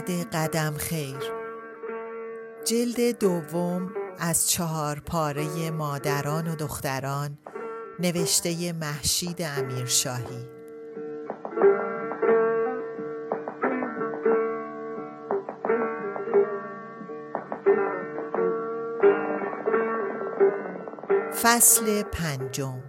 قدم خیر. جلد دوم از چهار پاره مادران و دختران نوشته محشید امیرشاهی. فصل پنجم.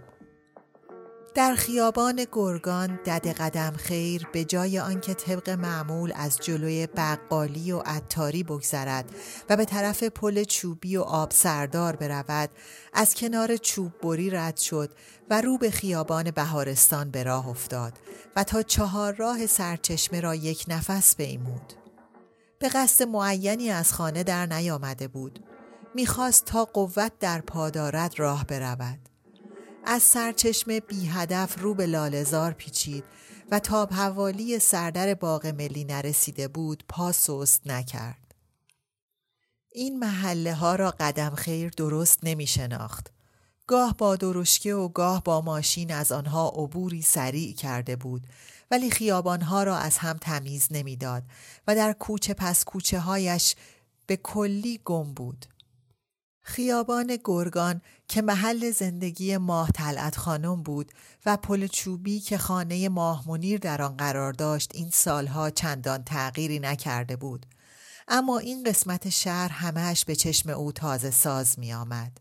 در خیابان گرگان دد قدم خیر به جای آنکه طبق معمول از جلوی بقالی و عطاری بگذرد و به طرف پل چوبی و آب سردار برود از کنار چوب بری رد شد و رو به خیابان بهارستان به راه افتاد و تا چهار راه سرچشمه را یک نفس بیمود به قصد معینی از خانه در نیامده بود. می‌خواست تا قوت در پا دارد راه برود. از سرچشمه بی هدف رو به لالزار پیچید و تا حوالی سردر باغ ملی نرسیده بود پا سست نکرد این محله ها را قدم خیر درست نمی شناخت. گاه با درشکه و گاه با ماشین از آنها عبوری سریع کرده بود ولی خیابانها را از هم تمیز نمی‌داد و در کوچه پس کوچه هایش به کلی گم بود. خیابان گرگان که محل زندگی ماه تلعت خانم بود و پل چوبی که خانه ماه منیر در آن قرار داشت این سالها چندان تغییری نکرده بود. اما این قسمت شهر همهش به چشم او تازه ساز می آمد.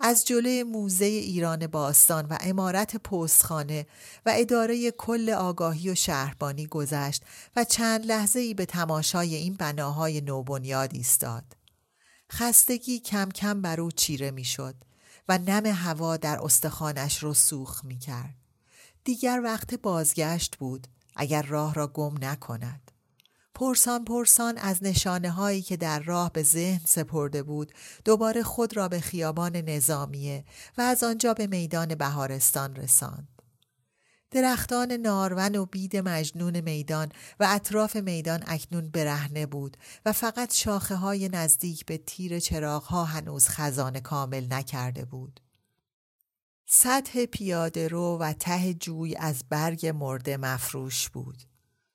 از جلوی موزه ایران باستان و امارت پستخانه و اداره کل آگاهی و شهربانی گذشت و چند لحظه ای به تماشای این بناهای نوبنیاد ایستاد. خستگی کم کم بر او چیره می‌شد و نم هوا در استخوانش رو سوخ می کرد. دیگر وقت بازگشت بود اگر راه را گم نکند. پرسان پرسان از نشانه هایی که در راه به ذهن سپرده بود دوباره خود را به خیابان نظامیه و از آنجا به میدان بهارستان رساند. درختان نارون و بید مجنون میدان و اطراف میدان اکنون برهنه بود و فقط شاخه های نزدیک به تیر چراغ ها هنوز خزانه کامل نکرده بود. سطح پیاده رو و ته جوی از برگ مرده مفروش بود.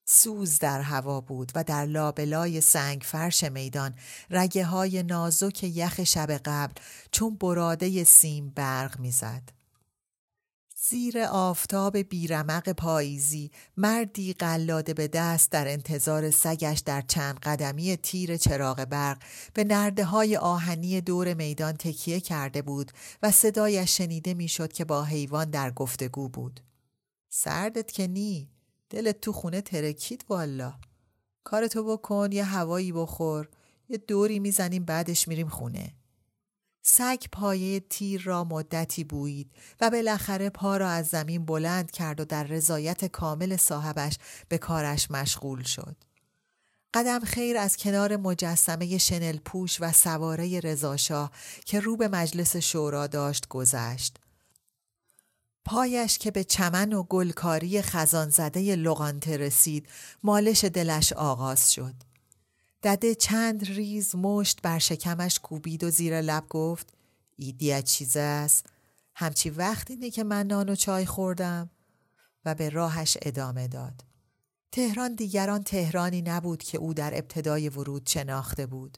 سوز در هوا بود و در لابلای سنگ فرش میدان رگه های نازک یخ شب قبل چون براده سیم برق می‌زد. زیر آفتاب بیرمق پاییزی مردی قلاده به دست در انتظار سگش در چند قدمی تیر چراغ برق به نرده های آهنی دور میدان تکیه کرده بود و صدایش شنیده می‌شد که با حیوان در گفتگو بود. سردت که نی دلت تو خونه ترکید والا کارتو بکن یه هوایی بخور یه دوری می‌زنیم بعدش میریم خونه سگ پایه تیر را مدتی بویید و بالاخره پا را از زمین بلند کرد و در رضایت کامل صاحبش به کارش مشغول شد. قدم خیر از کنار مجسمه شنل پوش و سواره رضاشاه که رو به مجلس شورا داشت گذشت. پایش که به چمن و گلکاری خزان زده لغانته رسید مالش دلش آغاز شد. دده چند ریز مشت بر شکمش کوبید و زیر لب گفت ایدیت چیز است؟ همچی وقت اینه که من نان و چای خوردم. و به راهش ادامه داد. تهران دیگران تهرانی نبود که او در ابتدای ورود شناخته بود.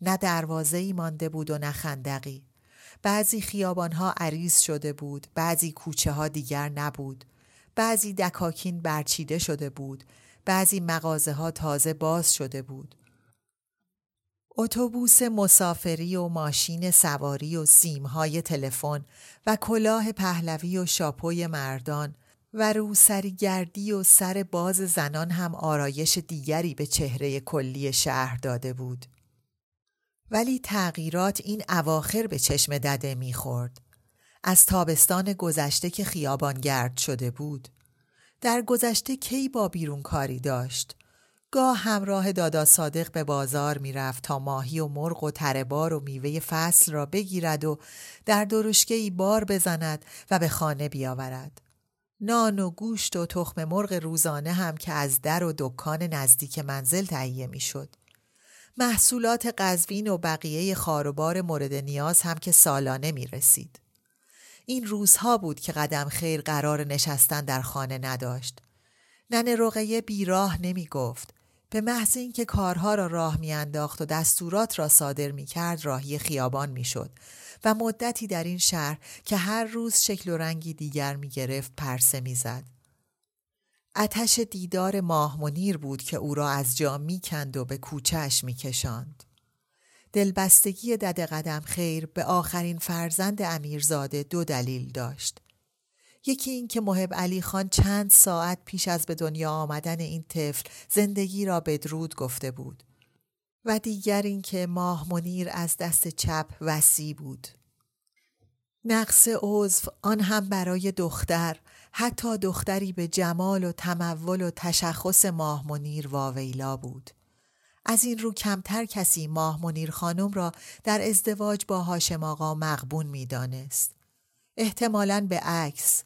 نه دروازه ای مانده بود و نه خندقی. بعضی خیابانها عریض شده بود بعضی کوچه ها دیگر نبود. بعضی دکاکین برچیده شده بود بعضی مغازه ها تازه باز شده بود. اتوبوس مسافری و ماشین سواری و سیمهای تلفن و کلاه پهلوی و شاپوی مردان و روسری گردی و سر باز زنان هم آرایش دیگری به چهره کلی شهر داده بود. ولی تغییرات این اواخر به چشم دده می‌خورد. از تابستان گذشته که خیابان گرد شده بود. در گذشته کی با بیرون کاری داشت. گاه همراه دادا صادق به بازار می‌رفت تا ماهی و مرغ و تربار و میوه فصل را بگیرد و در درشگهی بار بزند و به خانه بیاورد. نان و گوشت و تخم مرغ روزانه هم که از در و دکان نزدیک منزل تهیه می‌شد. محصولات قزوین و بقیه خاروبار مورد نیاز هم که سالانه می رسید. این روزها بود که قدم خیر قرار نشستن در خانه نداشت. نن رقیه بیراه نمی گفت. به محض اینکه کارها را راه میانداخت و دستورات را صادر می کرد راهی خیابان می شد و مدتی در این شهر که هر روز شکل و رنگی دیگر می گرفت پرسه می زد. اتش دیدار ماه منیر بود که او را از جا می کند و به کوچهش می کشاند. دلبستگی دد قدم خیر به آخرین فرزند امیرزاده دو دلیل داشت. یکی این که محب علی خان چند ساعت پیش از به دنیا آمدن این طفل زندگی را بدرود گفته بود و دیگر این که ماه منیر از دست چپ وسی بود. نقص عضو آن هم برای دختر حتی دختری به جمال و تمول و تشخص ماه منیر واویلا بود. از این رو کمتر کسی ماه منیر خانم را در ازدواج با هاشم آقا مقبون می دانست. احتمالاً به عکس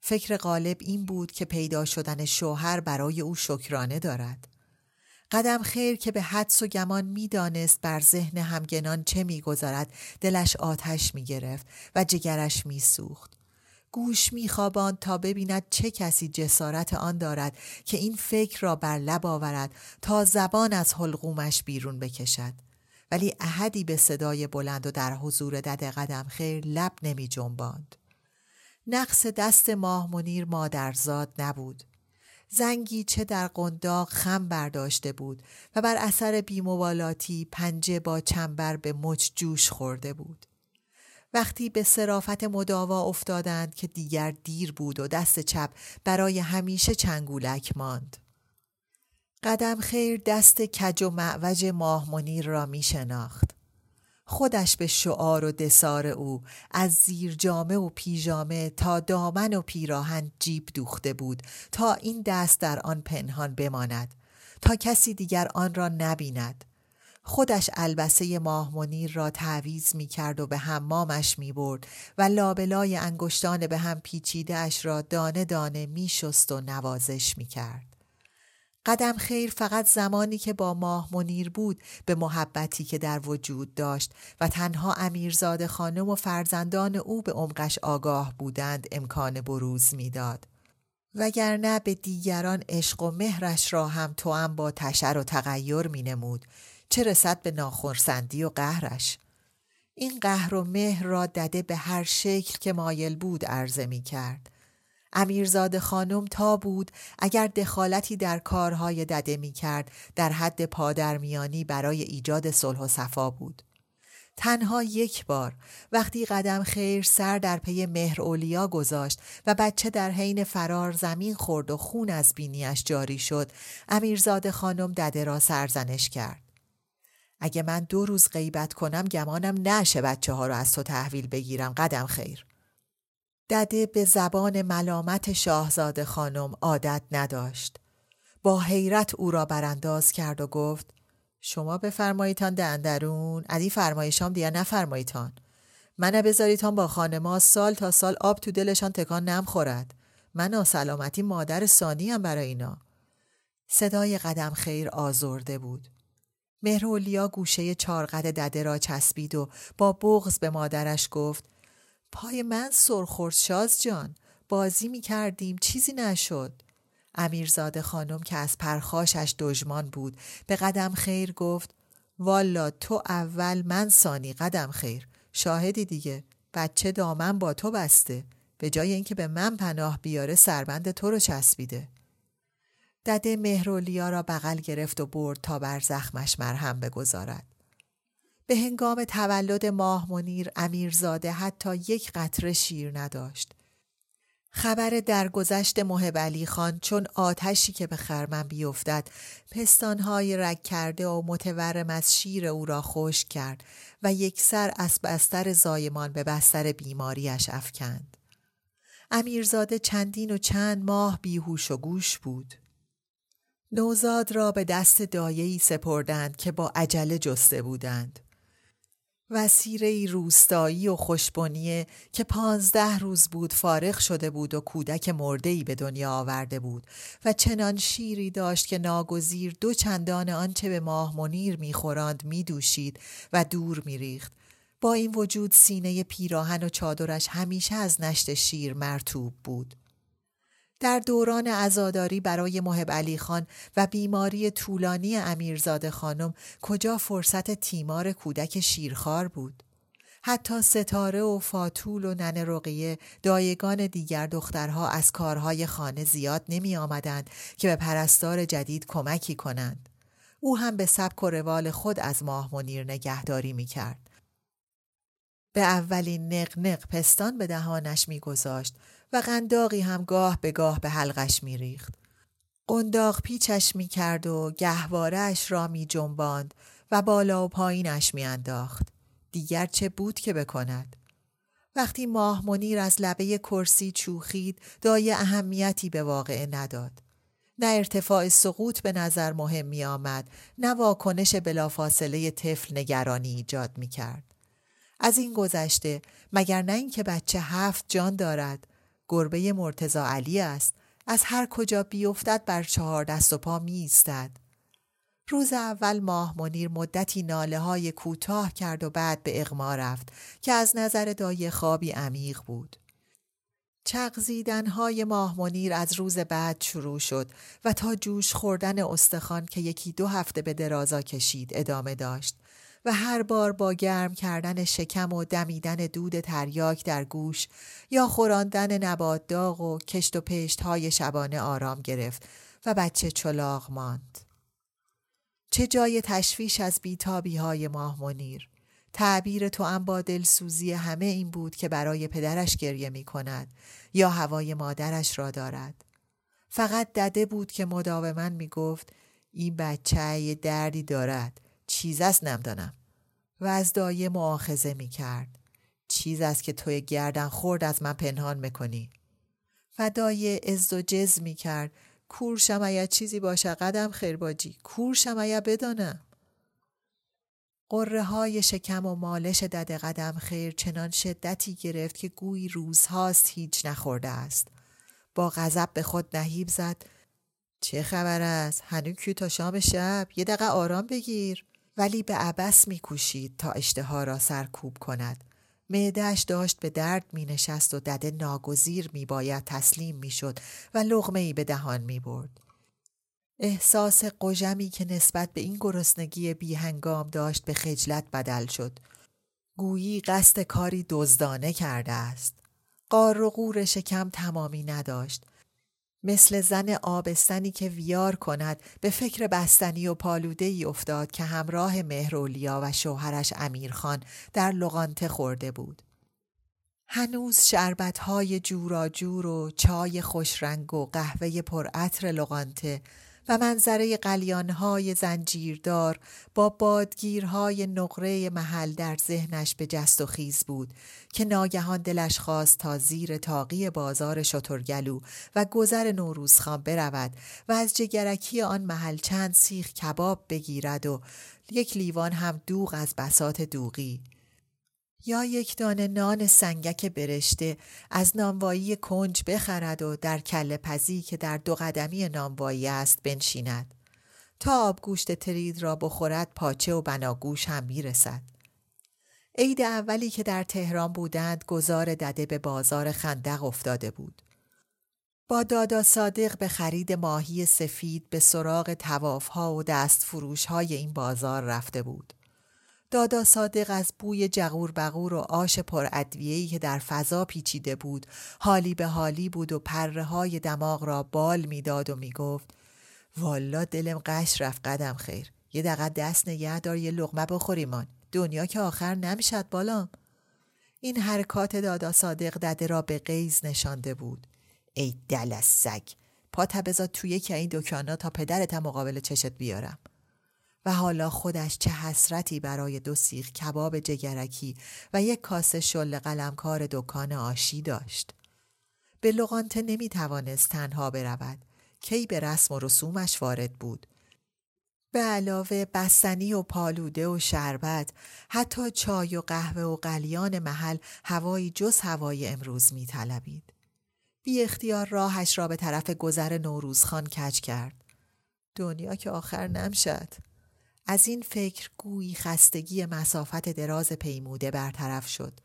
فکر غالب این بود که پیدا شدن شوهر برای او شکرانه دارد. قدم خیر که به حدس و گمان می‌دانست بر ذهن همگنان چه می‌گذارد دلش آتش می‌گرفت و جگرش میسوخت گوش میخواباند تا ببیند چه کسی جسارت آن دارد که این فکر را بر لب آورد تا زبان از حلقومش بیرون بکشد ولی احدی به صدای بلند و در حضور دد قدم خیر لب نمی جنباند. نقص دست ماه منیر مادرزاد نبود. زنگی چه در قنداق خم برداشته بود و بر اثر بیموالاتی پنجه با چنبر به مچ جوش خورده بود. وقتی به صرافت مداوا افتادند که دیگر دیر بود و دست چپ برای همیشه چنگولک ماند. قدم خیر دست کج و معوج ماه منیر را می شناخت. خودش به شعار و دسار او از زیر جامه و پیژامه تا دامن و پیراهن جیب دوخته بود تا این دست در آن پنهان بماند تا کسی دیگر آن را نبیند خودش البسه ماه منیر را تعویز می کرد و به حمامش می برد و لابلای انگشتان به هم پیچیده اش را دانه دانه می شست و نوازش می کرد. قدم خیر فقط زمانی که با ماه منیر بود به محبتی که در وجود داشت و تنها امیرزاده خانم و فرزندان او به عمقش آگاه بودند امکان بروز می‌داد. وگرنه به دیگران عشق و مهرش را هم هم با تشر و تغییر می نمود چه رسد به ناخرسندی و قهرش این قهر و مهر را دده به هر شکل که مایل بود عرضه می کرد امیرزاده خانم تا بود اگر دخالتی در کارهای دده می کرد در حد پادرمیانی برای ایجاد صلح و صفا بود. تنها یک بار وقتی قدم خیر سر در پی مهر اولیا گذاشت و بچه در حین فرار زمین خورد و خون از بینیش جاری شد امیرزاده خانم دده را سرزنش کرد. اگه من دو روز غیبت کنم گمانم نشه بچه ها رو از تو تحویل بگیرم قدم خیر. دده به زبان ملامت شاهزاده خانم عادت نداشت. با حیرت او را برانداز کرد و گفت شما بفرماییتان دندرون علی فرمایشام دیگه نفرماییتان. من بذاریتان با خانما سال تا سال آب تو دلشان تکان نمخورد من سلامتی مادر ثانی هم برای اینا. صدای قدم خیر آزرده بود. مهرولیا گوشه چارقد دده را چسبید و با بغز به مادرش گفت پای من سرخورد شاز جان. بازی می کردیم چیزی نشد. امیرزاده خانم که از پرخاشش دژمان بود به قدم خیر گفت والا تو اول من سانی قدم خیر. شاهدی دیگه. بچه دامن با تو بسته. به جای اینکه به من پناه بیاره سربند تو رو چسبیده. دده مهرولیا را بغل گرفت و برد تا بر زخمش مرهم بگذارد. به هنگام تولد ماه منیر امیرزاده حتی یک قطره شیر نداشت. خبر درگذشت محب علی خان چون آتشی که به خرمن بیفتد پستانهای رگ کرده و متورم از شیر او را خشک کرد و یک سر از بستر زایمان به بستر بیماریش افکند. امیرزاده چندین و چند ماه بیهوش و گوش بود. نوزاد را به دست دایهی سپردند که با عجله جسته بودند. وسیره روستایی و خوشبنیه که پانزده روز بود فارغ شده بود و کودک مردهی به دنیا آورده بود و چنان شیری داشت که ناگزیر دو چندان آنچه به ماه منیر میخوراند میدوشید و دور میریخت. با این وجود سینه پیراهن و چادرش همیشه از نشت شیر مرتوب بود. در دوران عزاداری برای محب علی خان و بیماری طولانی امیرزاده خانم کجا فرصت تیمار کودک شیرخوار بود؟ حتی ستاره و فاتول و نن رقیه دایگان دیگر دخترها از کارهای خانه زیاد نمی آمدند که به پرستار جدید کمکی کنند. او هم به سبک و روال خود از ماه منیر نگهداری می کرد. به اولین نق پستان به دهانش میگذاشت و قنداقی هم گاه به گاه به حلقش میریخت. قنداق پیچش می کرد و گهوارش را می جنباند و بالا و پایینش می انداخت. دیگر چه بود که بکند؟ وقتی ماه منیر از لبه کرسی چوخید دای اهمیتی به واقعه نداد. نه ارتفاع سقوط به نظر مهم می آمد نه واکنش بلافاصله طفل نگرانی ایجاد می کرد. از این گذشته مگر نه اینکه بچه هفت جان دارد گربه مرتزا علی است از هر کجا بیفتد بر چهار دست و پا می ایستد. روز اول ماه منیر مدتی ناله های کوتاه کرد و بعد به اغما رفت که از نظر دایه خوابی عمیق بود. چغزیدن های ماه منیر از روز بعد شروع شد و تا جوش خوردن استخوان که یکی دو هفته به درازا کشید ادامه داشت و هر بار با گرم کردن شکم و دمیدن دود تریاک در گوش یا خوراندن نبات داغ و کشت و پشت های شبانه آرام گرفت و بچه چلاغ ماند. چه جای تشویش از بیتابی های ماه منیر. تعبیر تو هم با دلسوزی همه این بود که برای پدرش گریه می کند یا هوای مادرش را دارد. فقط دده بود که مداوما می گفت این بچه یه دردی دارد چیز است نمدانم و از دایه معاخزه می کرد. چیز است که توی گردن خورد از من پنهان می‌کنی. و دایه از و جز می کرد کور شمایه چیزی باشه قدم خیرباجی کور شمایه بدانم. قره های شکم و مالش دد قدم خیر چنان شدتی گرفت که گویی روزهاست هیچ نخورده است. با غضب به خود نهیب زد چه خبر است؟ هنو کیو تا شام شب؟ یه دقیقه آرام بگیر. ولی به عبس میکوشید تا اشتها را سرکوب کند. معدهش داشت به درد می نشست و دده ناگزیر می باید تسلیم می شد و لغمه ای به دهان می برد. احساس قجمی که نسبت به این گرسنگی بیهنگام داشت به خجلت بدل شد. گویی قصد کاری دزدانه کرده است. قار و غور شکم تمامی نداشت مثل زن آبستنی که ویار کند به فکر بستنی و پالوده ای افتاد که همراه مهرولیا و شوهرش امیرخان در لغانته خورده بود. هنوز شربت های جور و چای خوشرنگ و قهوه پرعطر لغانته و منظره قلیانهای زنجیردار با بادگیرهای نقره محل در ذهنش به جست و خیز بود که ناگهان دلش خواست تا زیر تاقی بازار شترگلو و گذر نوروزخان برود و از جگرکی آن محل چند سیخ کباب بگیرد و یک لیوان هم دوغ از بسات دوغی. یا یک دانه نان سنگک برشته از نانوایی کنج بخرد و در کل پزی که در دو قدمی نانوایی است بنشیند. تا آبگوشت ترید را بخورد پاچه و بناگوش هم می‌رسد. عید اولی که در تهران بودند گذار دده به بازار خندق افتاده بود. با دادا صادق به خرید ماهی سفید به سراغ توافها و دست فروش های این بازار رفته بود. دادا صادق از بوی جغور بغور و آش پر ادویه‌ای که در فضا پیچیده بود حالی به حالی بود و پره های دماغ را بال می‌داد و می‌گفت والا دلم قش رفت قدم خیر. یه دقیقه دست نگه دار یه لغمه بخوریمان دنیا که آخر نمی‌شد بالام. این حرکات دادا صادق دده را به قیز نشانده بود. ای دل از سگ پات بذار توی یکی این دکانا تا پدرت مقابل چشت بیارم. و حالا خودش چه حسرتی برای دو سیخ کباب جگرکی و یک کاسه شل قلمکار دکان آشی داشت. به لغانته نمی توانست تنها برود. کی به رسم و رسومش وارد بود. به علاوه بستنی و پالوده و شربت حتی چای و قهوه و قلیان محل هوایی جز هوای امروز می طلبید. بی اختیار راهش را به طرف گذر نوروزخان کج کرد. دنیا که آخر نمشد. از این فکر گویی خستگی مسافت دراز پیموده برطرف شد.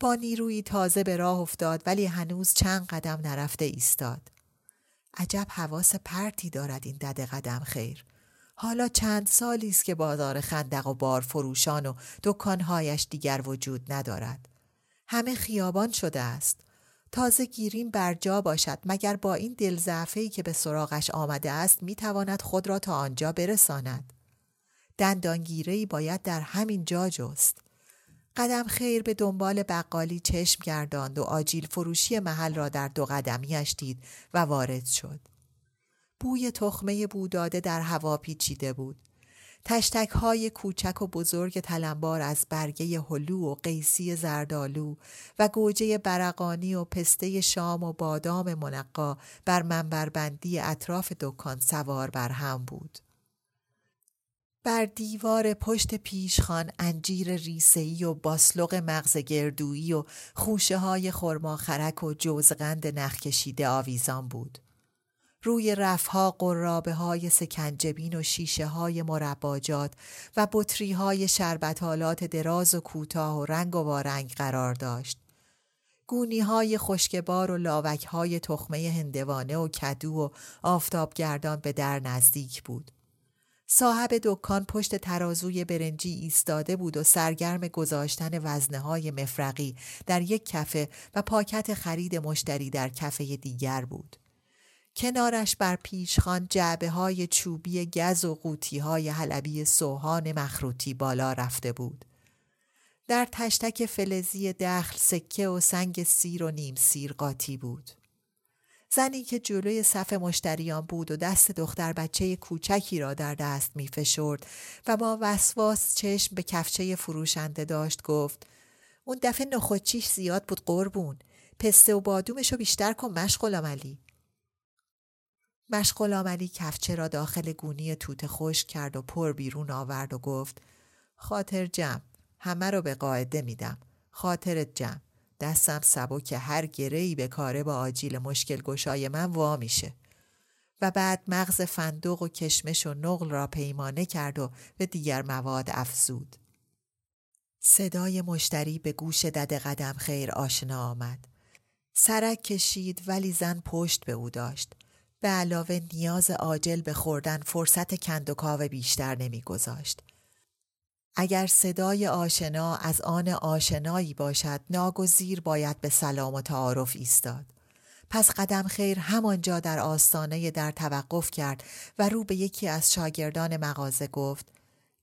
با نیروی تازه به راه افتاد ولی هنوز چند قدم نرفته ایستاد. عجب حواس پرتی دارد این دد قدم خیر. حالا چند سالی است که بازار خندق و بار فروشان و دکانهایش دیگر وجود ندارد. همه خیابان شده است. تازه گیریم بر جا باشد مگر با این دلزعفهی که به سراغش آمده است می‌تواند خود را تا آنجا برساند. دندانگیرهای باید در همین جا جست. قدم خیر به دنبال بقالی چشم گرداند و آجیل فروشی محل را در دو قدمیش دید و وارد شد. بوی تخمه بوداده در هوا پیچیده بود. تشتک های کوچک و بزرگ تلمبار از برگه هلو و قیسی زردالو و گوجه برقانی و پسته شام و بادام منقا بر منبربندی اطراف دکان سوار بر هم بود. بر دیوار پشت پیشخان انجیر ریسهی و باسلق مغز گردویی و خوشه های خرک و جوزغند نخ کشیده آویزان بود. روی رفها قرابه های سکنجبین و شیشه های مرباجات و بطری های شربتالات دراز و کوتاه و رنگ و وارنگ قرار داشت. گونی های خشکبار و لاوک های تخمه هندوانه و کدو و آفتابگردان به در نزدیک بود. صاحب دکان پشت ترازوی برنجی ایستاده بود و سرگرم گذاشتن وزنه های مفرقی در یک کفه و پاکت خرید مشتری در کفه دیگر بود. کنارش بر پیشخان جعبه های چوبی گز و قوطی های حلبی سوهان مخروطی بالا رفته بود. در تشتک فلزی دخل سکه و سنگ سیر و نیم سیر قاطی بود. زنی که جلوی صف مشتریان بود و دست دختر بچه کوچکی را در دست می فشرد و با وسواس چشم به کفچه فروشنده داشت گفت اون دفعه نخوچیش زیاد بود قربون. پسته و بادومش رو بیشتر کن مشغل عملی مشغل عملی کفچه را داخل گونی توت خوش کرد و پر بیرون آورد و گفت خاطر جمع. همه رو به قاعده میدم. خاطرت جمع. دستم سبک هر گرهی به کاره با آجیل مشکل گشای من وا میشه و بعد مغز فندق و کشمش و نقل را پیمانه کرد و به دیگر مواد افزود. صدای مشتری به گوش دد قدم خیر آشنا آمد. سرک کشید ولی زن پشت به او داشت. به علاوه نیاز عاجل به خوردن فرصت کندوکاو بیشتر نمیگذاشت. اگر صدای آشنا از آن آشنایی باشد ناگزیر باید به سلام و تعارف ایستاد. پس قدم خیر همانجا در آستانه در توقف کرد و رو به یکی از شاگردان مغازه گفت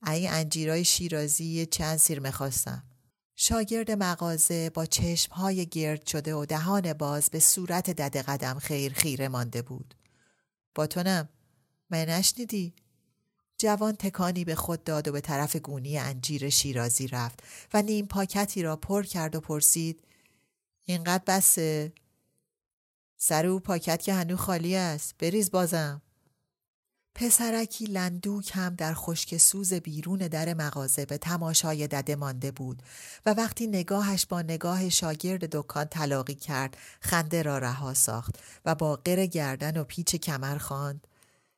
ای انجیرای شیرازی چند سیر می‌خواستم. شاگرد مغازه با چشمهای گرد شده و دهان باز به صورت دد قدم خیر خیره مانده بود. با تونم من نشنیدی؟ جوان تکانی به خود داد و به طرف گونی انجیر شیرازی رفت و نیم پاکتی را پر کرد و پرسید اینقدر بسه؟ سر او پاکت که هنو خالی است. بریز بازم. پسرکی لندوک هم در خشک سوز بیرون در مغازه به تماشای دده مانده بود و وقتی نگاهش با نگاه شاگرد دکان تلاقی کرد خنده را رها ساخت و با قر گردن و پیچ کمر خواند.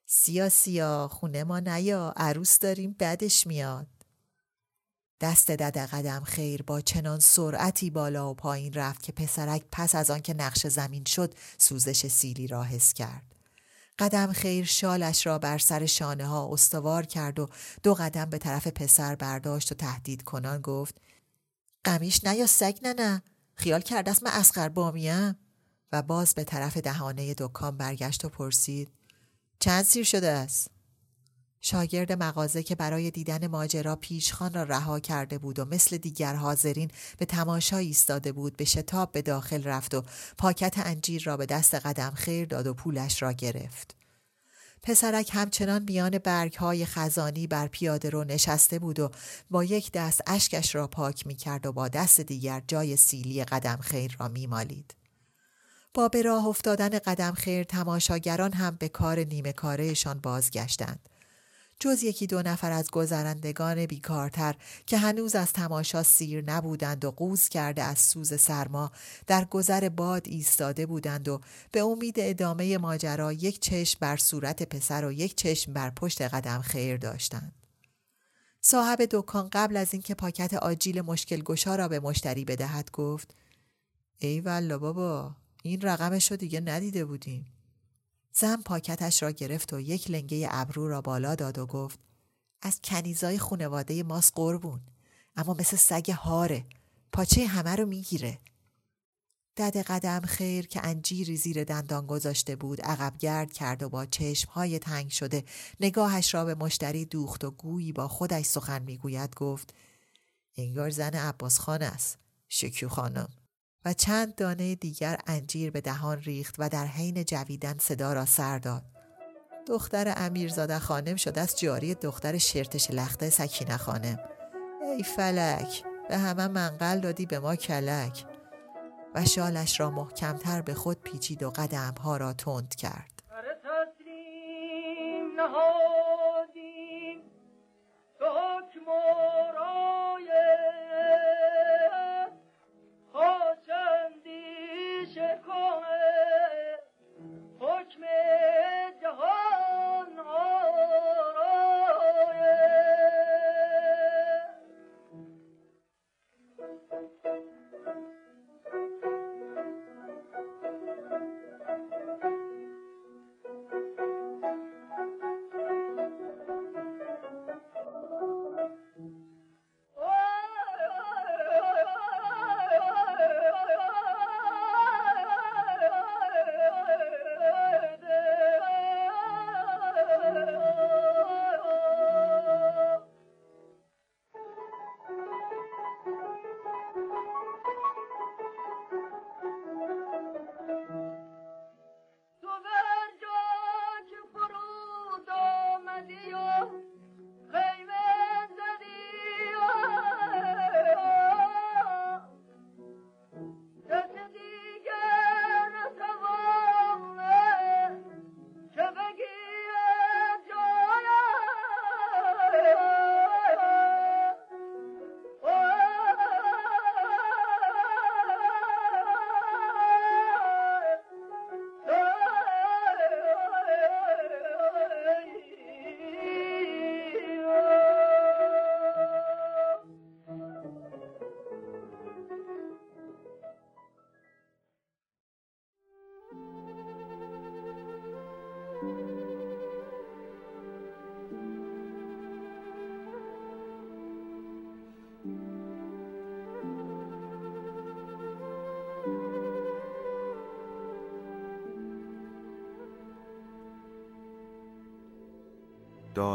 سیا سیا خونه ما نیا عروس داریم بدش میاد. دست دد قدم خیر با چنان سرعتی بالا و پایین رفت که پسرک پس از آنکه نقش زمین شد سوزش سیلی را حس کرد. قدم خیر شالش را بر سر شانه ها استوار کرد و دو قدم به طرف پسر برداشت و تهدید کنان گفت قمیش نه یا سگ نه نه. خیال کرده است من اسقر بامیم و باز به طرف دهانه دکان برگشت و پرسید چند سیر شده است؟ شاگرد مغازه که برای دیدن ماجرا پیشخان را رها کرده بود و مثل دیگر حاضرین به تماشا ایستاده بود به شتاب به داخل رفت و پاکت انجیر را به دست قدم خیر داد و پولش را گرفت. پسرک همچنان میان برگ های خزانی بر پیاده رو نشسته بود و با یک دست اشکش را پاک می کرد و با دست دیگر جای سیلی قدم خیر را می مالید. با به راه افتادن قدم خیر تماشاگران هم به کار نیمه کارهشان بازگشتند. جز یکی دو نفر از گذرندگان بیکارتر که هنوز از تماشا سیر نبودند و قوز کرده از سوز سرما در گذر باد ایستاده بودند و به امید ادامه ماجرا یک چشم بر صورت پسر و یک چشم بر پشت قدم خیر داشتند. صاحب دکان قبل از اینکه پاکت آجیل مشکل گشا را به مشتری بدهد گفت ای والا بابا این رقمش رو دیگه ندیده بودیم. زن پاکتش را گرفت و یک لنگه ابرو را بالا داد و گفت از کنیزای خونواده ماست قربون اما مثل سگ هاره پاچه همه رو می‌گیره. دد قدم خیر که انجیری زیر دندان گذاشته بود عقب گرد کرد و با چشمهای تنگ شده نگاهش را به مشتری دوخت و گویی با خودش سخن می‌گوید گفت انگار زن عباس خان است. شکیو خانم. و چند دانه دیگر انجیر به دهان ریخت و در حین جویدن صدا را سر داد. دختر امیرزاده خانم شد از جاری دختر شرتش لخته سکینه خانم. ای فلک به همه منقل دادی به ما کلک و شالش را محکمتر به خود پیچید و قدمها را تند کرد.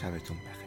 شبتون بخیر.